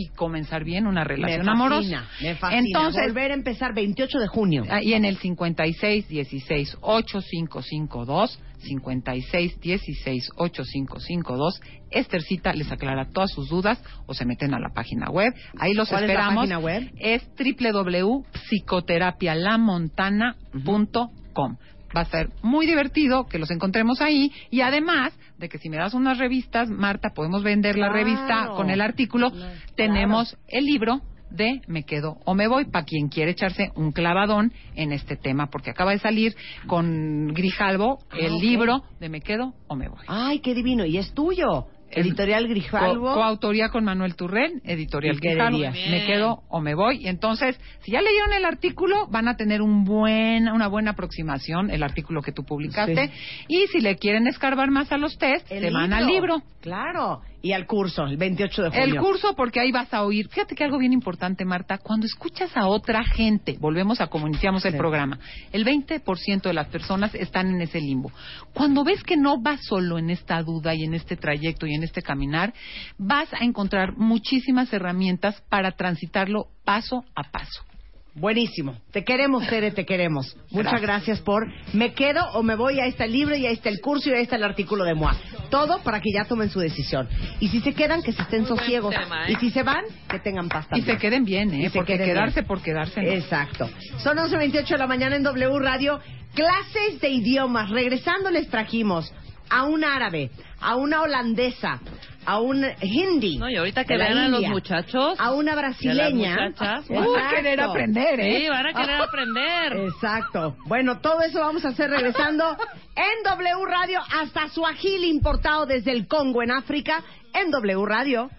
S3: y comenzar bien una relación
S1: me
S3: amorosa.
S1: fascina, me fascina.
S3: Entonces,
S1: Volver a empezar 28 de junio.
S3: Y en el 56 16 8552 56 16 8552 Estercita les aclara todas sus dudas o se meten a la página web. Ahí los
S1: ¿Cuál es la
S3: esperamos.
S1: página web?
S3: Es www.psicoterapialamontana.com. Va a ser muy divertido que los encontremos ahí y además de que si me das unas revistas, Marta, podemos vender la revista con el artículo.
S1: Claro.
S3: Tenemos el libro de Me quedo o me voy para quien quiere echarse un clavadón en este tema porque acaba de salir con Grijalvo el
S1: Ah, ok.
S3: libro de Me quedo o me voy.
S1: Ay, qué divino. Y es tuyo. Editorial Grijalvo.
S3: Co- coautoría con Manuel Turren, editorial
S1: ¿Y qué
S3: Grijalvo. Me quedo o me voy. Y entonces, si ya leyeron el artículo, van a tener un buen, una buena aproximación, el artículo que tú publicaste. Y si le quieren escarbar más a los test,
S1: El
S3: se van al libro.
S1: Claro. Y al curso, el 28 de junio.
S3: El curso porque ahí vas a oír. Fíjate que algo bien importante, Marta, cuando escuchas a otra gente, volvemos a como iniciamos el programa, el 20% de las personas están en ese limbo. Cuando ves que no vas solo en esta duda y en este trayecto y en este caminar, vas a encontrar muchísimas herramientas para transitarlo paso a paso.
S1: Buenísimo. Te queremos, Tere, te queremos. Muchas gracias por me quedo o me voy. Ahí está el libro y ahí está el curso y ahí está el artículo de MOA. Todo para que ya tomen su decisión. Y si se quedan, que se estén sosiegos.
S5: tema, ¿eh?
S1: Y si se van, que tengan pasta.
S3: Y se queden bien, ¿eh? Porque
S1: queden
S3: quedarse
S1: bien.
S3: por quedarse. no.
S1: Exacto. Son 11.28 de la mañana en W Radio. Clases de idiomas. Regresando les trajimos a un árabe, a una holandesa, a un hindi.
S5: No, y ahorita que vean a los muchachos.
S1: A una brasileña.
S5: a las muchachas.
S1: Exacto.
S3: Uy, querer aprender, ¿eh?
S5: Sí, van a querer aprender.
S1: Exacto. Bueno, todo eso vamos a hacer regresando en W Radio hasta Suajili importado desde el Congo en África en W Radio.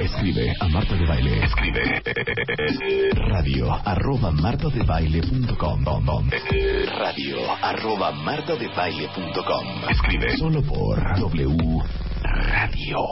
S6: Escribe a Marta de Baile. Escribe radio arroba martadebaile.com radio arroba martadebaile.com Escribe solo por W Radio.